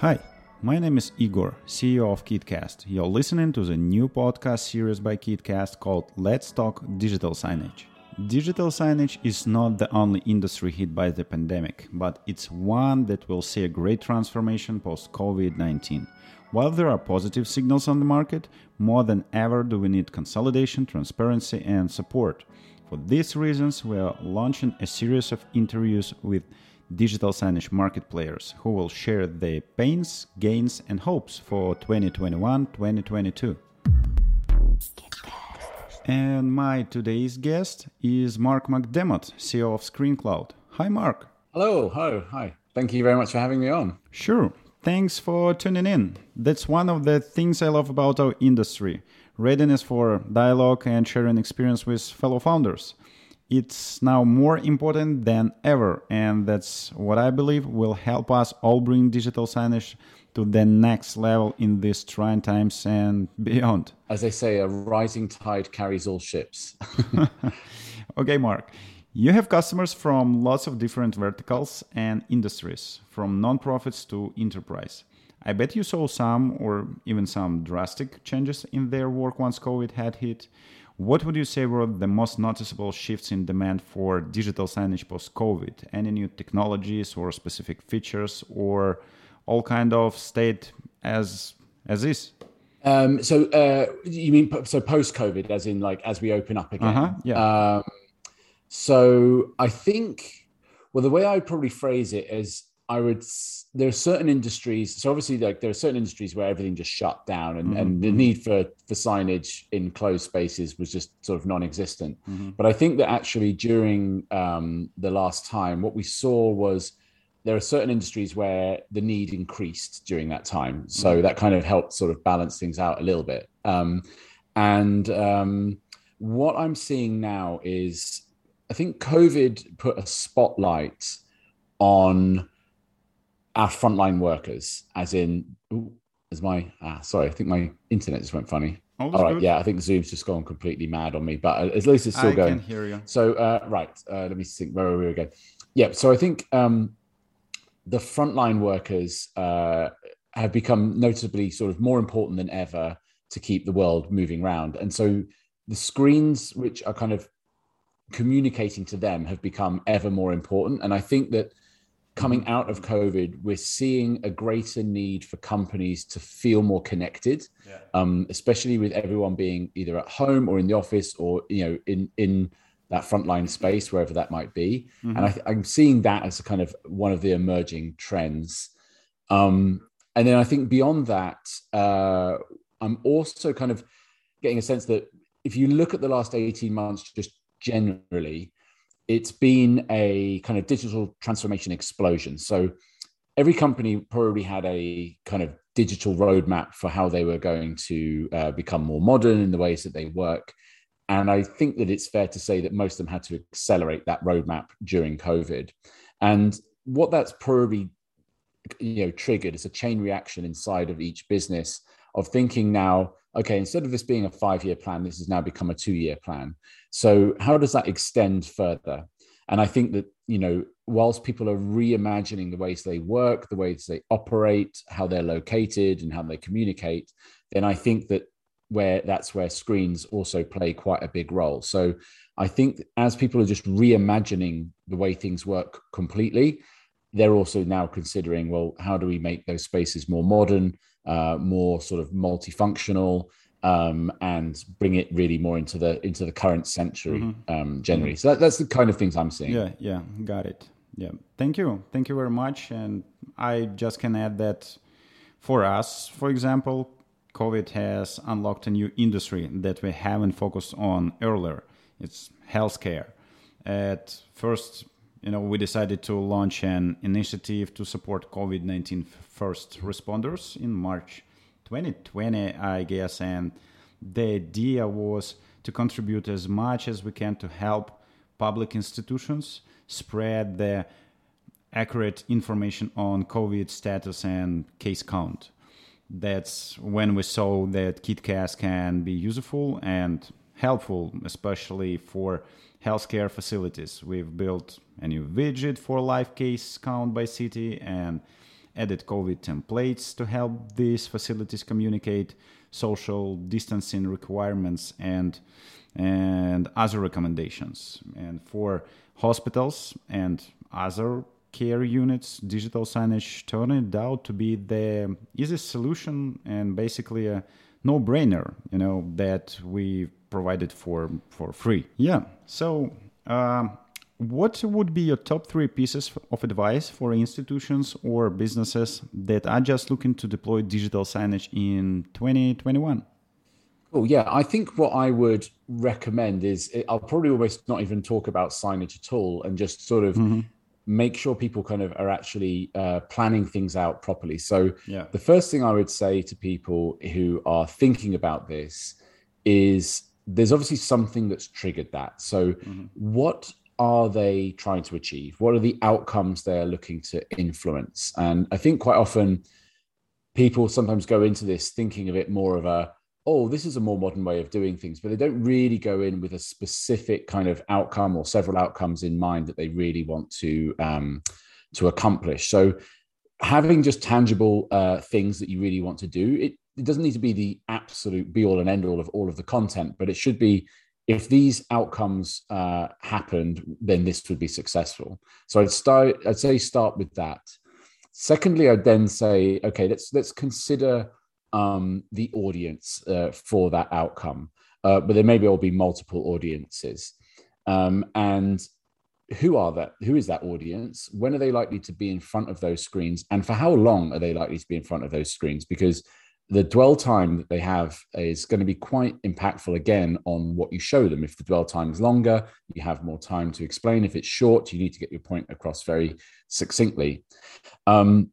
Hi, my name is Igor, CEO of KitCast. You're listening to the new podcast series by KitCast called Let's Talk Digital Signage. Digital signage is not the only industry hit by the pandemic, but it's one that will see a great transformation post COVID 19. While there are positive signals on the market, more than ever do we need consolidation, transparency, and support. For these reasons, we are launching a series of interviews with digital signage market players who will share their pains, gains, and hopes for 2021 2022. And my today's guest is Mark McDermott, CEO of ScreenCloud. Hi, Mark. Hello, hi, hi. Thank you very much for having me on. Sure. Thanks for tuning in. That's one of the things I love about our industry readiness for dialogue and sharing experience with fellow founders it's now more important than ever and that's what i believe will help us all bring digital signage to the next level in these trying times and beyond. As they say a rising tide carries all ships. Okay mark. You have customers from lots of different verticals and industries from non-profits to enterprise. I bet you saw some or even some drastic changes in their work once covid had hit what would you say were the most noticeable shifts in demand for digital signage post-COVID? Any new technologies or specific features, or all kind of state as as is? Um, so uh, you mean so post-COVID, as in like as we open up again? Uh-huh, yeah. Um, so I think, well, the way I probably phrase it is I would. There are certain industries. So obviously, like there are certain industries where everything just shut down, and, mm-hmm. and the mm-hmm. need for for signage in closed spaces was just sort of non-existent. Mm-hmm. But I think that actually during um, the last time, what we saw was there are certain industries where the need increased during that time. So mm-hmm. that kind of helped sort of balance things out a little bit. Um, and um, what I'm seeing now is, I think COVID put a spotlight on our frontline workers, as in, ooh, as my, ah, sorry, I think my internet just went funny. Oh, All right, good. yeah, I think Zoom's just gone completely mad on me, but at least it's still I going. I can hear you. So, uh, right, uh, let me think. Where are we again? Yeah, so I think um, the frontline workers uh, have become notably sort of more important than ever to keep the world moving around, and so the screens which are kind of communicating to them have become ever more important. And I think that coming out of COVID, we're seeing a greater need for companies to feel more connected, yeah. um, especially with everyone being either at home or in the office or you know in in that frontline space wherever that might be. Mm-hmm. And I am seeing that as a kind of one of the emerging trends. Um, and then I think beyond that, uh, I'm also kind of getting a sense that if you look at the last 18 months, just generally, it's been a kind of digital transformation explosion. So every company probably had a kind of digital roadmap for how they were going to uh, become more modern in the ways that they work. And I think that it's fair to say that most of them had to accelerate that roadmap during COVID. And what that's probably you know triggered is a chain reaction inside of each business of thinking now okay, instead of this being a five year plan, this has now become a two year plan. So, how does that extend further? And I think that, you know, whilst people are reimagining the ways they work, the ways they operate, how they're located, and how they communicate, then I think that where that's where screens also play quite a big role. So, I think as people are just reimagining the way things work completely, they're also now considering well, how do we make those spaces more modern? Uh, more sort of multifunctional um, and bring it really more into the into the current century mm-hmm. um, generally. Mm-hmm. So that, that's the kind of things I'm seeing. Yeah, yeah, got it. Yeah, thank you, thank you very much. And I just can add that for us, for example, COVID has unlocked a new industry that we haven't focused on earlier. It's healthcare. At first, you know, we decided to launch an initiative to support COVID 19 first responders in March 2020, I guess. And the idea was to contribute as much as we can to help public institutions spread the accurate information on COVID status and case count. That's when we saw that KitCast can be useful and helpful, especially for healthcare facilities. We've built a new widget for live case count by city and added COVID templates to help these facilities communicate social distancing requirements and and other recommendations. And for hospitals and other care units, digital signage turned out to be the easiest solution and basically a no-brainer, you know, that we provided for for free. Yeah. So. Uh, what would be your top three pieces of advice for institutions or businesses that are just looking to deploy digital signage in 2021? Oh yeah, I think what I would recommend is I'll probably almost not even talk about signage at all, and just sort of mm-hmm. make sure people kind of are actually uh, planning things out properly. So yeah. the first thing I would say to people who are thinking about this is there's obviously something that's triggered that. So mm-hmm. what are they trying to achieve? What are the outcomes they're looking to influence? And I think quite often people sometimes go into this thinking of it more of a, oh, this is a more modern way of doing things, but they don't really go in with a specific kind of outcome or several outcomes in mind that they really want to um, to accomplish. So having just tangible uh, things that you really want to do, it, it doesn't need to be the absolute be all and end all of all of the content, but it should be if these outcomes uh, happened, then this would be successful. So I'd start. I'd say start with that. Secondly, I'd then say, okay, let's let's consider um, the audience uh, for that outcome. Uh, but there maybe will be multiple audiences, um, and who are that? Who is that audience? When are they likely to be in front of those screens, and for how long are they likely to be in front of those screens? Because the dwell time that they have is going to be quite impactful again on what you show them. If the dwell time is longer, you have more time to explain. If it's short, you need to get your point across very succinctly. Um,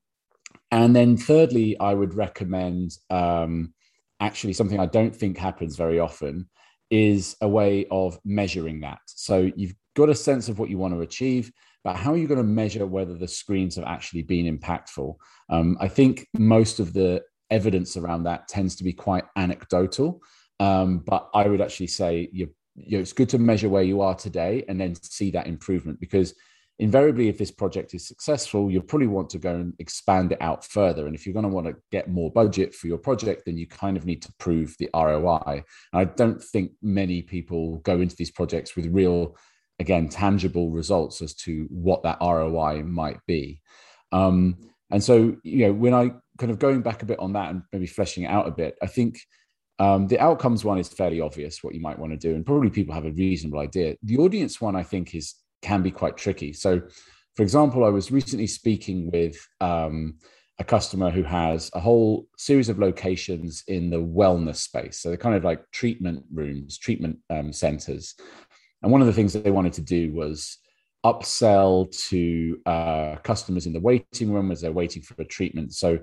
and then, thirdly, I would recommend um, actually something I don't think happens very often is a way of measuring that. So you've got a sense of what you want to achieve, but how are you going to measure whether the screens have actually been impactful? Um, I think most of the evidence around that tends to be quite anecdotal. Um, but I would actually say you know, it's good to measure where you are today and then see that improvement because invariably, if this project is successful, you'll probably want to go and expand it out further. And if you're going to want to get more budget for your project, then you kind of need to prove the ROI. And I don't think many people go into these projects with real, again, tangible results as to what that ROI might be. Um, and so, you know, when I kind of going back a bit on that and maybe fleshing it out a bit, I think um, the outcomes one is fairly obvious what you might want to do, and probably people have a reasonable idea. The audience one, I think, is can be quite tricky. So, for example, I was recently speaking with um, a customer who has a whole series of locations in the wellness space. So they're kind of like treatment rooms, treatment um, centers. And one of the things that they wanted to do was upsell to uh, customers in the waiting room as they're waiting for a treatment. So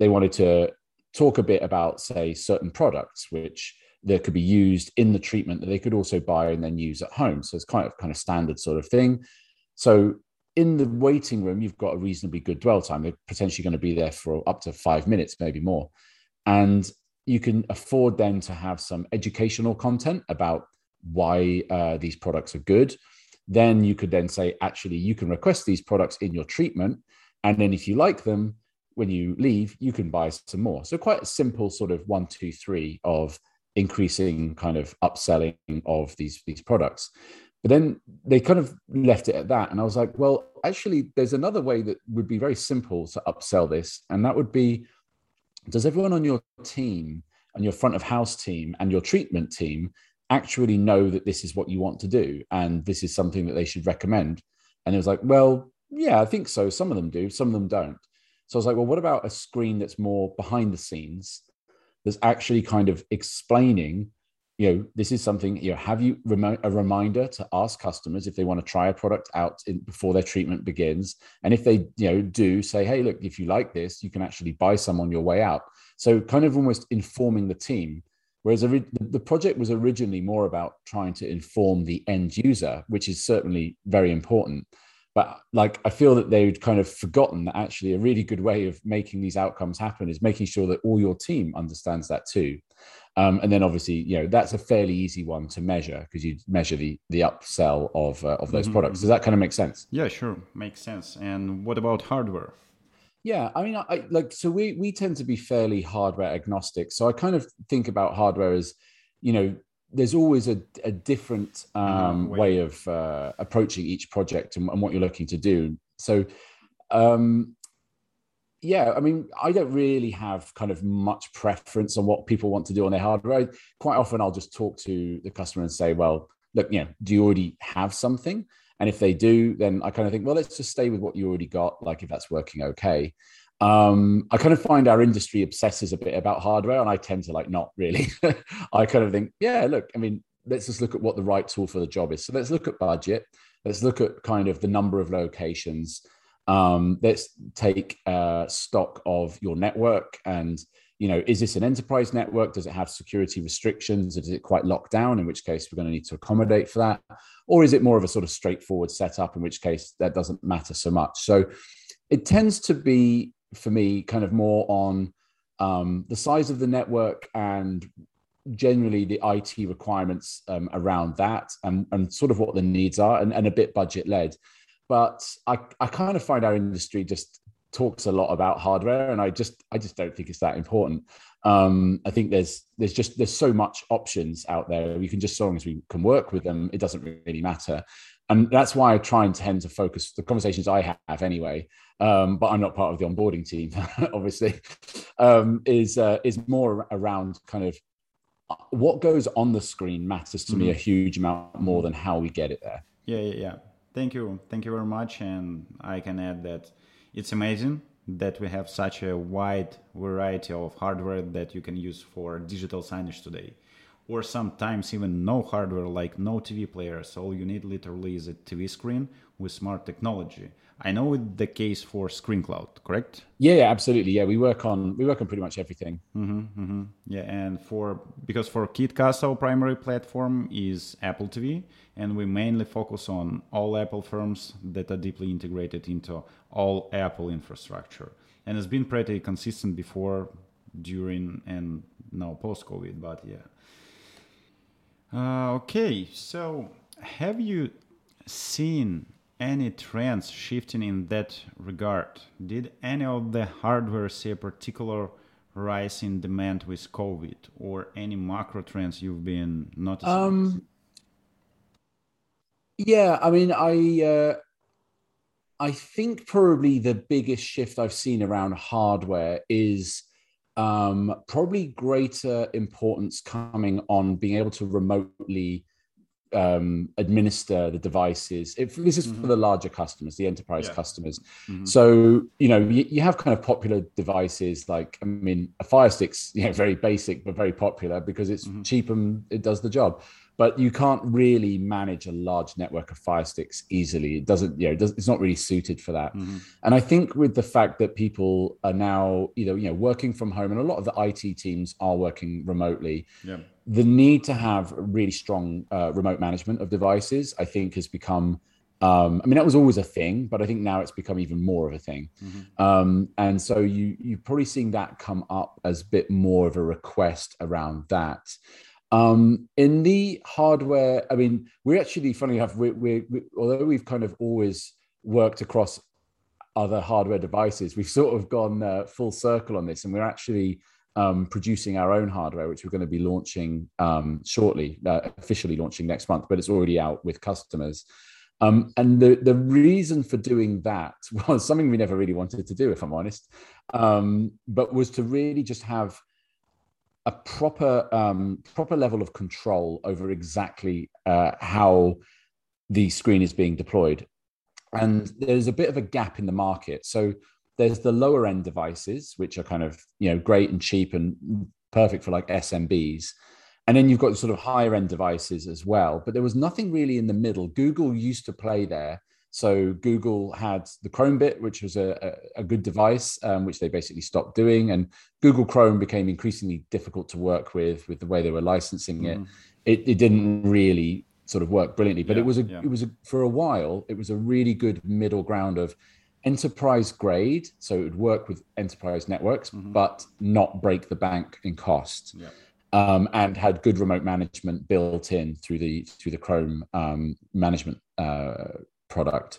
they wanted to talk a bit about, say, certain products which that could be used in the treatment that they could also buy and then use at home. So it's kind of kind of standard sort of thing. So in the waiting room, you've got a reasonably good dwell time. They're potentially going to be there for up to five minutes, maybe more. And you can afford then to have some educational content about why uh, these products are good. Then you could then say, actually, you can request these products in your treatment. And then if you like them, when you leave, you can buy some more. So quite a simple sort of one, two, three of increasing kind of upselling of these these products. But then they kind of left it at that. And I was like, well, actually, there's another way that would be very simple to upsell this. And that would be does everyone on your team and your front of house team and your treatment team actually know that this is what you want to do and this is something that they should recommend? And it was like, well, yeah, I think so. Some of them do, some of them don't. So I was like, well, what about a screen that's more behind the scenes, that's actually kind of explaining, you know, this is something, you know, have you a reminder to ask customers if they want to try a product out in, before their treatment begins. And if they, you know, do say, hey, look, if you like this, you can actually buy some on your way out. So kind of almost informing the team. Whereas the project was originally more about trying to inform the end user, which is certainly very important but like i feel that they'd kind of forgotten that actually a really good way of making these outcomes happen is making sure that all your team understands that too. Um, and then obviously you know that's a fairly easy one to measure because you measure the the upsell of uh, of those mm-hmm. products. Does that kind of make sense? Yeah sure. Makes sense. And what about hardware? Yeah, I mean, I like so we we tend to be fairly hardware agnostic. So I kind of think about hardware as, you know, there's always a, a different um, way. way. of uh, approaching each project and, and, what you're looking to do. So, um, yeah, I mean, I don't really have kind of much preference on what people want to do on their hardware. I, quite often, I'll just talk to the customer and say, "Well, look, you know, do you already have something?" And if they do, then I kind of think, well, let's just stay with what you already got, like if that's working okay. Um, I kind of find our industry obsesses a bit about hardware, and I tend to like not really. I kind of think, yeah, look, I mean, let's just look at what the right tool for the job is. So let's look at budget. Let's look at kind of the number of locations. Um, let's take uh, stock of your network and you know, is this an enterprise network? Does it have security restrictions? Is it quite locked down? In which case, we're going to need to accommodate for that. Or is it more of a sort of straightforward setup? In which case, that doesn't matter so much. So, it tends to be for me kind of more on um, the size of the network and generally the IT requirements um, around that and, and sort of what the needs are and, and a bit budget led. But I, I kind of find our industry just talks a lot about hardware and i just i just don't think it's that important. Um i think there's there's just there's so much options out there. We can just so long as we can work with them it doesn't really matter and that's why i try and tend to focus the conversations i have anyway um, but i'm not part of the onboarding team obviously um, is uh, is more around kind of uh, what goes on the screen matters to mm-hmm. me a huge amount more than how we get it there yeah yeah yeah thank you thank you very much and i can add that it's amazing that we have such a wide variety of hardware that you can use for digital signage today. Or sometimes even no hardware like no TV players. All you need literally is a TV screen with smart technology. I know it's the case for ScreenCloud, correct? Yeah, yeah, absolutely. Yeah, we work on we work on pretty much everything. Mm-hmm, mm-hmm. Yeah, and for because for KitCast our primary platform is Apple TV, and we mainly focus on all Apple firms that are deeply integrated into all Apple infrastructure, and it's been pretty consistent before, during, and now post COVID. But yeah. Uh, okay, so have you seen any trends shifting in that regard? Did any of the hardware see a particular rise in demand with COVID, or any macro trends you've been noticing? Um, yeah, I mean, I uh, I think probably the biggest shift I've seen around hardware is um, probably greater importance coming on being able to remotely um, administer the devices. If, this is mm-hmm. for the larger customers, the enterprise yeah. customers. Mm-hmm. So you know you, you, have kind of popular devices like I mean a Fire Stick's you know very basic but very popular because it's mm-hmm. cheap and it does the job. But you can't really manage a large network of Fire Sticks easily. It doesn't, you know, it does, it's not really suited for that. Mm-hmm. And I think with the fact that people are now either you know working from home, and a lot of the IT teams are working remotely. Yeah the need to have really strong uh, remote management of devices, I think, has become. Um, I mean, that was always a thing, but I think now it's become even more of a thing. Mm-hmm. Um, and so you you're probably seeing that come up as a bit more of a request around that. Um, in the hardware, I mean, we're actually, funny enough, we, we, we, although we've kind of always worked across other hardware devices, we've sort of gone uh, full circle on this, and we're actually um, producing our own hardware, which we're going to be launching um, shortly, uh, officially launching next month, but it's already out with customers. Um, and the, the reason for doing that was something we never really wanted to do, if I'm honest, um, but was to really just have a proper um, proper level of control over exactly uh, how the screen is being deployed. And there's a bit of a gap in the market. So there's the lower end devices, which are kind of you know great and cheap and perfect for like SMBs. And then you've got sort of higher end devices as well. But there was nothing really in the middle. Google used to play there. So Google had the Chromebit, which was a, a, a good device, um, which they basically stopped doing. And Google Chrome became increasingly difficult to work with, with the way they were licensing mm-hmm. it. it. It didn't really sort of work brilliantly, but yeah, it was a, yeah. it was a, for a while, it was a really good middle ground of enterprise grade, so it would work with enterprise networks, mm-hmm. but not break the bank in cost. Yeah. Um, and had good remote management built in through the through the Chrome um, management uh, product.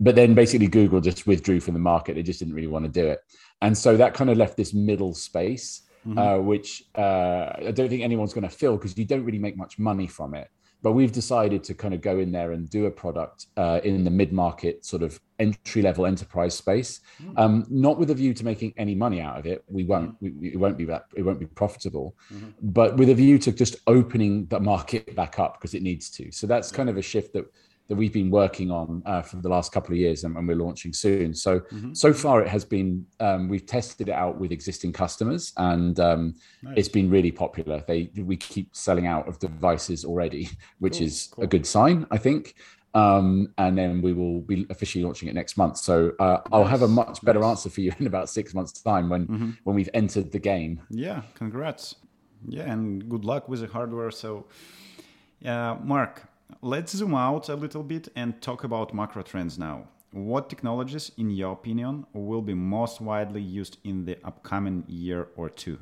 but then basically Google just withdrew from the market. They just didn't really want to do it, and so that kind of left this middle space, mm-hmm. uh, which uh, I don't think anyone's going to fill because you don't really make much money from it. But we've decided to kind of go in there and do a product uh, in the mid-market sort of entry-level enterprise space, mm-hmm. um, not with a view to making any money out of it. We won't. Mm-hmm. We, it won't be that. It won't be profitable, mm-hmm. but with a view to just opening the market back up because it needs to. So that's kind of a shift that that we've been working on uh, for the last couple of years and, and we're launching soon. So, mm-hmm. so far it has been, um, we've tested it out with existing customers and um, nice. it's been really popular. They, we keep selling out of devices already, which cool, is cool. a good sign, I think. Um, and then we will be officially launching it next month. So uh, nice. I'll have a much better nice. answer for you in about six months' time when mm-hmm. when we've entered the game. Yeah, congrats. Yeah, and good luck with the hardware. So, uh, Mark, Let's zoom out a little bit and talk about macro trends now. What technologies, in your opinion, will be most widely used in the upcoming year or two?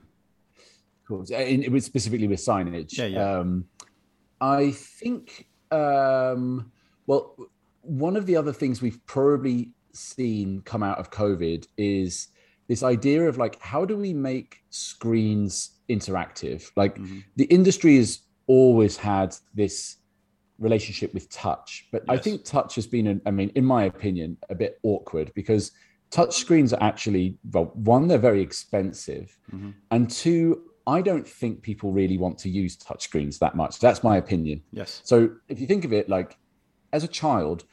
Cool. It was specifically with signage. Yeah, yeah. Um, I think, um, well, one of the other things we've probably seen come out of COVID is this idea of like, how do we make screens interactive? Like, mm-hmm. the industry has always had this relationship with touch. But yes. I think touch has been, I mean, in my opinion, a bit awkward because touch screens are actually, well, one, they're very expensive. Mm-hmm. And two, I don't think people really want to use touch screens that much. That's my opinion. Yes. So if you think of it like as a child,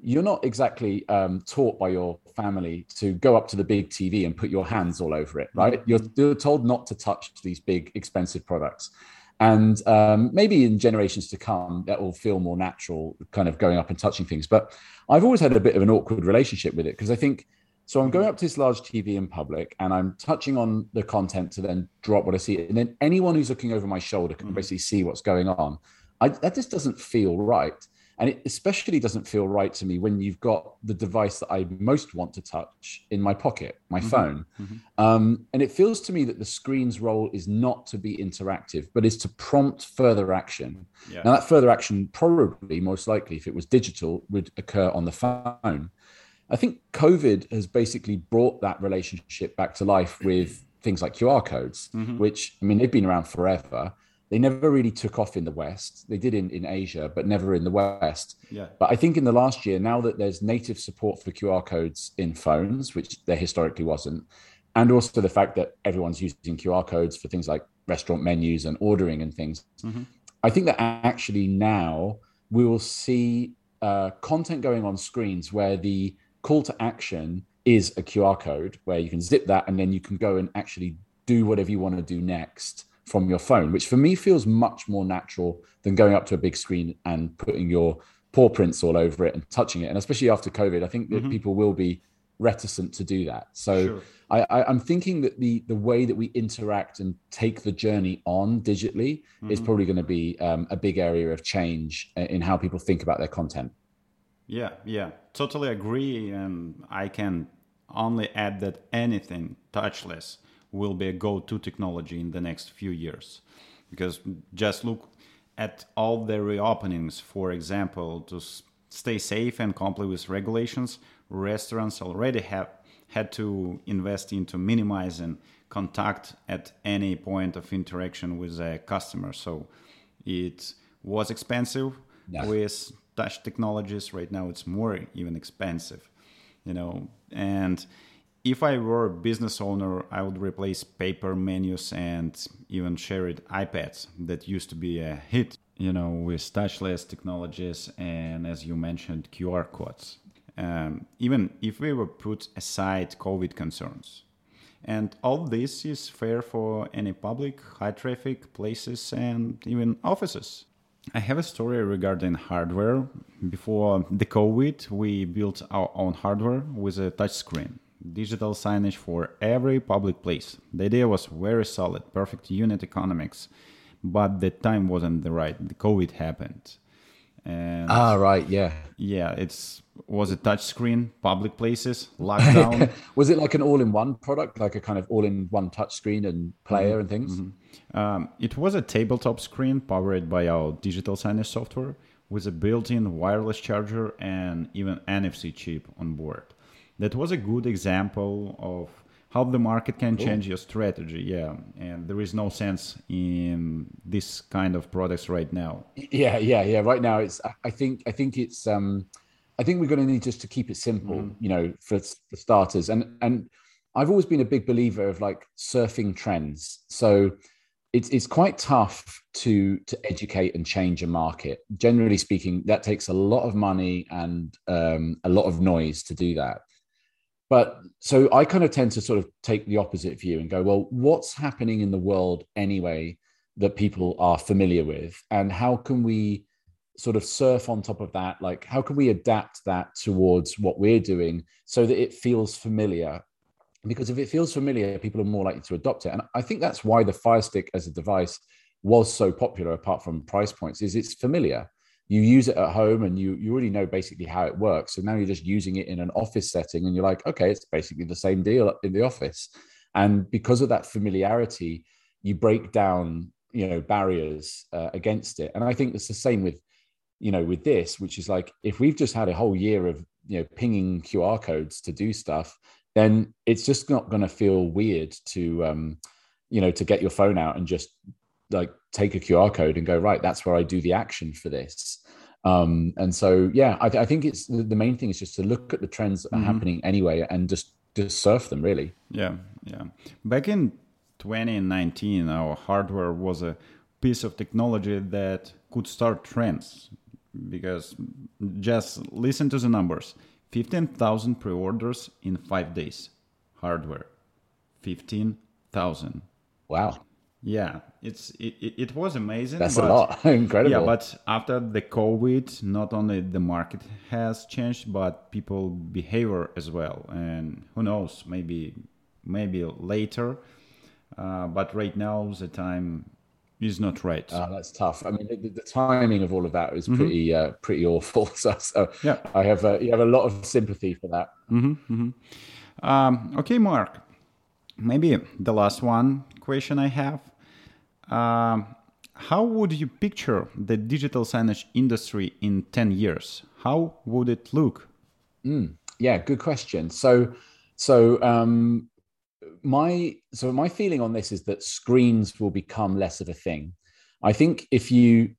you're not exactly um, taught by your family to go up to the big TV and put your hands all over it, right? Mm-hmm. You're, you're told not to touch these big, expensive products. And um, maybe in generations to come, that will feel more natural, kind of going up and touching things. But I've always had a bit of an awkward relationship with it because I think so. I'm going up to this large TV in public and I'm touching on the content to then drop what I see. And then anyone who's looking over my shoulder can mm-hmm. basically see what's going on. I, that just doesn't feel right. And it especially doesn't feel right to me when you've got the device that I most want to touch in my pocket, my mm-hmm. phone. Mm-hmm. Um, and it feels to me that the screen's role is not to be interactive, but is to prompt further action. Yeah. Now, that further action probably, most likely, if it was digital, would occur on the phone. I think COVID has basically brought that relationship back to life with things like QR codes, mm-hmm. which, I mean, they've been around forever they never really took off in the West. They did in, in Asia, but never in the West. Yeah. But I think in the last year, now that there's native support for QR codes in phones, which there historically wasn't, and also the fact that everyone's using QR codes for things like restaurant menus and ordering and things, mm-hmm. I think that actually now we will see uh, content going on screens where the call to action is a QR code where you can zip that and then you can go and actually do whatever you want to do next from your phone, which for me feels much more natural than going up to a big screen and putting your paw prints all over it and touching it. And especially after COVID, I think that mm-hmm. people will be reticent to do that. So sure. I, I, am thinking that the the way that we interact and take the journey on digitally mm-hmm. is probably going to be um, a big area of change in how people think about their content. Yeah, yeah, totally agree. And I can only add that anything touchless will be a go-to technology in the next few years. Because just look at all the reopenings for example to stay safe and comply with regulations restaurants already have had to invest into minimizing contact at any point of interaction with a customer. So it was expensive yeah. with touch technologies. Right now it's more even expensive you know? And if I were a business owner, I would replace paper menus and even shared iPads that used to be a hit, you know, with touchless technologies and, as you mentioned, QR codes. Um, even if we were put aside COVID concerns. And all this is fair for any public, high traffic places and even offices. I have a story regarding hardware. Before the COVID, we built our own hardware with a touchscreen digital signage for every public place. The idea was very solid, perfect unit economics, but the time wasn't the right. The COVID happened. And ah, right, yeah, yeah. It's was a touch screen, public places, lockdown. was it like an all-in-one product, like a kind of all-in-one touch screen and player mm-hmm. and things? Mm-hmm. Um, it was a tabletop screen powered by our digital signage software with a built-in wireless charger and even NFC chip on board. That was a good example of how the market can change your strategy. Yeah, and there is no sense in this kind of products right now. Yeah, yeah, yeah. Right now, it's. I think. I think it's. Um, I think we're going to need just to keep it simple. Mm. You know, for, for starters, and and I've always been a big believer of like surfing trends. So it's it's quite tough to to educate and change a market. Generally speaking, that takes a lot of money and um, a lot of noise to do that. But so I kind of tend to sort of take the opposite view and go, well, what's happening in the world anyway that people are familiar with? And how can we sort of surf on top of that? Like, how can we adapt that towards what we're doing so that it feels familiar? Because if it feels familiar, people are more likely to adopt it. And I think that's why the Fire Stick as a device was so popular, apart from price points, is it's familiar you use it at home and you you already know basically how it works. So now you're just using it in an office setting and you're like okay it's basically the same deal in the office. And because of that familiarity you break down you know barriers uh, against it. And i think it's the same with you know with this which is like if we've just had a whole year of you know pinging qr codes to do stuff then it's just not going to feel weird to um you know to get your phone out and just like take a QR code and go right. That's where I do the action for this. Um, and so, yeah, I, I think it's the main thing is just to look at the trends that are mm-hmm. happening anyway and just just surf them really. Yeah, yeah. Back in 2019, our hardware was a piece of technology that could start trends because just listen to the numbers 15,000 pre orders in five days. Hardware 15,000. Wow. Yeah, it's it, it was amazing. That's but, a lot, incredible. Yeah, but after the COVID, not only the market has changed, but people behavior as well. And who knows, maybe maybe later. Uh, but right now, the time is not right. Uh, that's tough. I mean, the, the, timing of all of that is mm-hmm. pretty uh, pretty awful. So, so, yeah, I have uh, you have a lot of sympathy for that. Mm-hmm, mm-hmm. Um, okay, Mark. Maybe the last one question I have um, how would you picture the digital signage industry in 10 years? How would it look? Mm, yeah, good question. So, so um, my so my feeling on this is that screens will become less of a thing. I think if you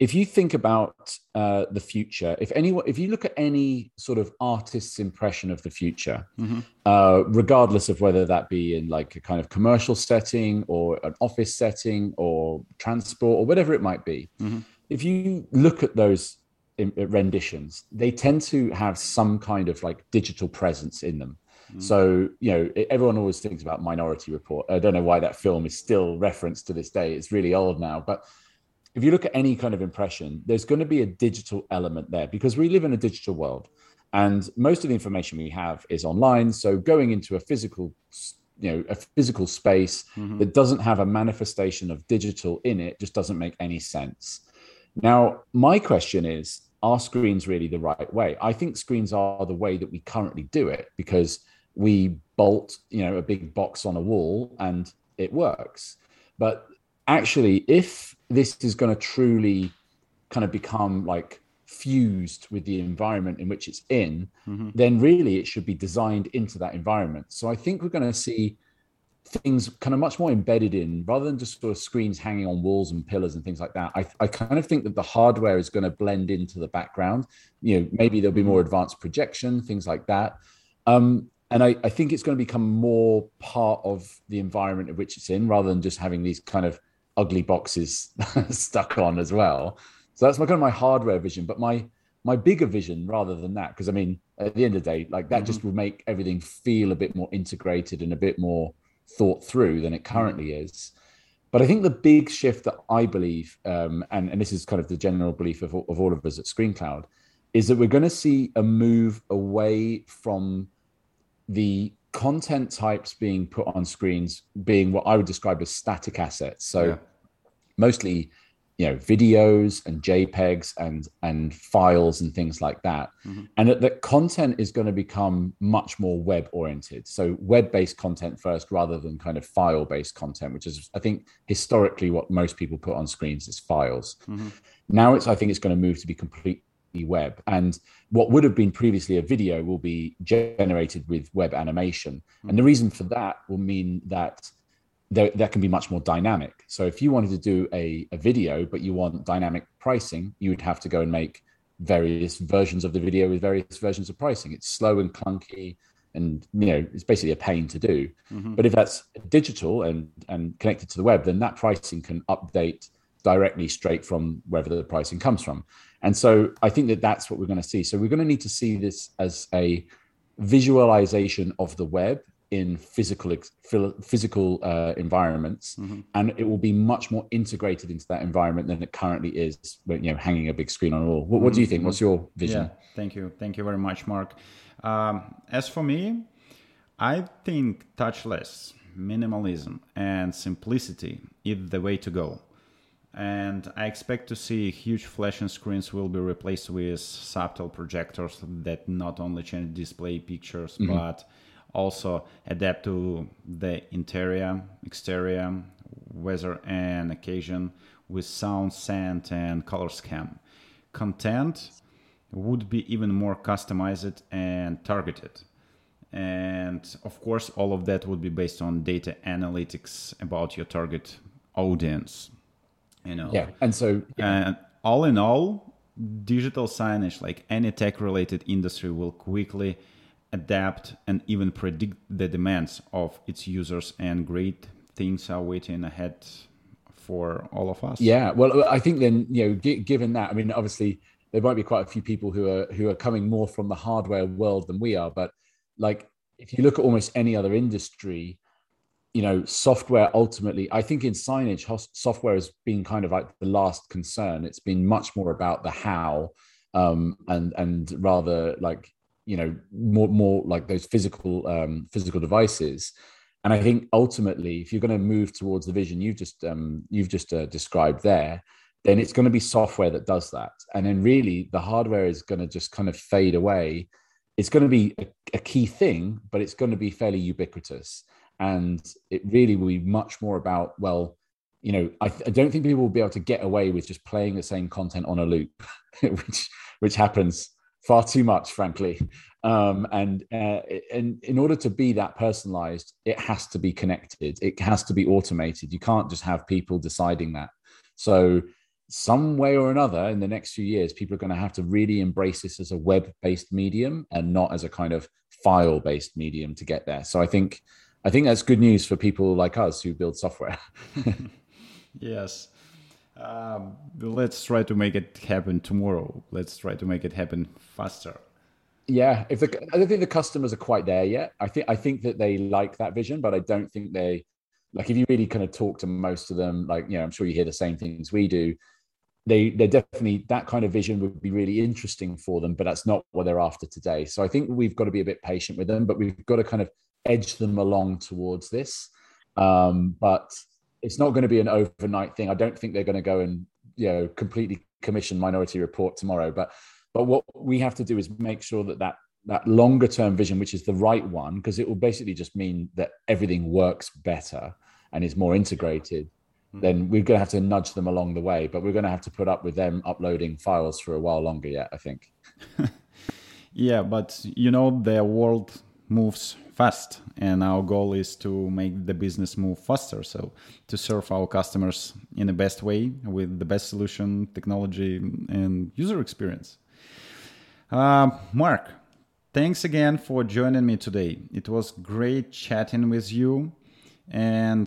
if you think about uh, the future, if anyone, if you look at any sort of artist's impression of the future, mm-hmm. uh, regardless of whether that be in like a kind of commercial setting or an office setting or transport or whatever it might be, mm-hmm. if you look at those renditions, they tend to have some kind of like digital presence in them. Mm-hmm. So, you know, everyone always thinks about Minority Report. I don't know why that film is still referenced to this day. It's really old now, but if you look at any kind of impression, there's going to be a digital element there because we live in a digital world and most of the information we have is online. So going into a physical, you know, a physical space mm-hmm. that doesn't have a manifestation of digital in it just doesn't make any sense. Now, my question is, are screens really the right way? I think screens are the way that we currently do it because we bolt, you know, a big box on a wall and it works. But actually, if this is going to truly kind of become like fused with the environment in which it's in, mm-hmm. then really it should be designed into that environment. So I think we're going to see things kind of much more embedded in rather than just sort of screens hanging on walls and pillars and things like that. I, I kind of think that the hardware is going to blend into the background. You know, maybe there'll be more advanced projection, things like that. Um, and I, I think it's going to become more part of the environment in which it's in rather than just having these kind of ugly boxes stuck on as well. So that's my kind of my hardware vision, but my my bigger vision rather than that, because I mean, at the end of the day, like that mm-hmm. just will make everything feel a bit more integrated and a bit more thought through than it currently mm-hmm. is. But I think the big shift that I believe, um, and, and this is kind of the general belief of, of all of us at ScreenCloud, is that we're going to see a move away from the content types being put on screens being what I would describe as static assets. So yeah. mostly you know videos and jpegs and and files and things like that mm-hmm. and that, that content is going to become much more web oriented so web based content first rather than kind of file based content which is i think historically what most people put on screens is files mm-hmm. now it's i think it's going to move to be completely web and what would have been previously a video will be generated with web animation and the reason for that will mean that there, that can be much more dynamic. So if you wanted to do a, a video, but you want dynamic pricing, you would have to go and make various versions of the video with various versions of pricing. It's slow and clunky, and you know it's basically a pain to do. Mm-hmm. But if that's digital and and connected to the web, then that pricing can update directly straight from wherever the pricing comes from. And so I think that that's what we're going to see. So we're going to need to see this as a visualization of the web in physical physical uh, environments, mm-hmm. and it will be much more integrated into that environment than it currently is. When, you know, hanging a big screen on a wall. What, what do you think? What's your vision? Yeah, thank you, thank you very much, Mark. Um, as for me, I think touchless, minimalism, and simplicity is the way to go. And I expect to see huge flashing screens will be replaced with subtle projectors that not only change display pictures mm-hmm. but also adapt to the interior, exterior, weather, and occasion with sound, scent, and color scheme. Content would be even more customized and targeted. And of course, all of that would be based on data analytics about your target audience. You know. Yeah, and so yeah. and all in all, digital signage, like any tech-related industry, will quickly adapt and even predict the demands of its users and great things are waiting ahead for all of us yeah well i think then you know given that i mean obviously there might be quite a few people who are who are coming more from the hardware world than we are but like if you look at almost any other industry you know software ultimately i think in signage software has been kind of like the last concern. It's been much more about the how um, and and rather like you know more more like those physical um, physical devices. And i think ultimately if you're going to move towards the vision you've just um, you've just uh, described there then it's going to be software that does that. And then really the hardware is going to just kind of fade away. It's going to be a, a key thing but it's going to be fairly ubiquitous and it really will be much more about well you know I, I, don't think people will be able to get away with just playing the same content on a loop which which happens far too much, frankly. Um, and uh, and in order to be that personalized, it has to be connected. It has to be automated. You can't just have people deciding that. So some way or another, in the next few years, people are going to have to really embrace this as a web-based medium and not as a kind of file-based medium to get there. So I think I think that's good news for people like us who build software. yes. Um, let's try to make it happen tomorrow. Let's try to make it happen faster. Yeah, if the, I don't think the customers are quite there yet. I think I think that they like that vision, but I don't think they like. If you really kind of talk to most of them, like you know, I'm sure you hear the same things we do. They they're definitely that kind of vision would be really interesting for them, but that's not what they're after today. So I think we've got to be a bit patient with them, but we've got to kind of edge them along towards this. Um, but it's not going to be an overnight thing. I don't think they're going to go and you know completely commission Minority Report tomorrow. But but what we have to do is make sure that that that longer term vision, which is the right one, because it will basically just mean that everything works better and is more integrated. Mm-hmm. Then we're going to have to nudge them along the way, but we're going to have to put up with them uploading files for a while longer yet. I think. yeah, but you know, their world moves fast and our goal is to make the business move faster. So to serve our customers in the best way with the best solution technology and user experience. Uh, mark thanks again for joining me today. It was great chatting with you and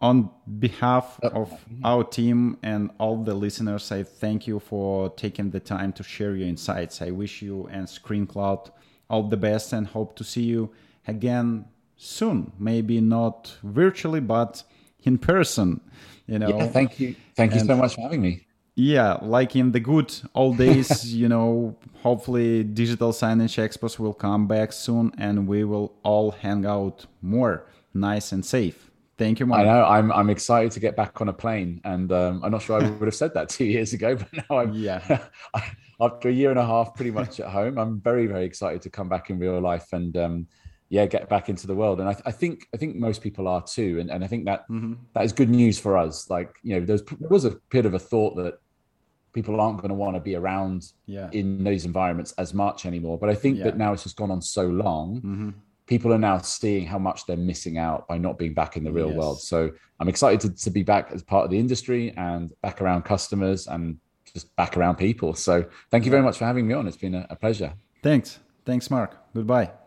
on behalf uh, of our team and all the listeners i thank you for taking the time to share your insights. I wish you and screencloud all the best and hope to see you again soon. Maybe not virtually, but in person. You know. Yeah, thank you. Thank and, you so much for having me. Yeah, like in the good old days, you know, hopefully digital signage expos will come back soon and we will all hang out more nice and safe. Thank you, Mark. I know. I'm I'm excited to get back on a plane, and um, I'm not sure I would have said that two years ago, but now I'm yeah. after a year and a half, pretty much at home, I'm very very excited to come back in real life and um, yeah, get back into the world. And I, I, think I think most people are too, and, and I think that, mm-hmm. that is good news for us. Like you know, there was a bit of a thought that people aren't going to want to be around yeah. in those environments as much anymore. But I think yeah. that now it's just gone on so long. Mm-hmm people are now seeing how much they're missing out by not being back in the real yes. world. So I'm excited to, to be back as part of the industry and back around customers and just back around people. So thank you very much for having me on. It's been a, a pleasure. Thanks. Thanks, Mark. Goodbye.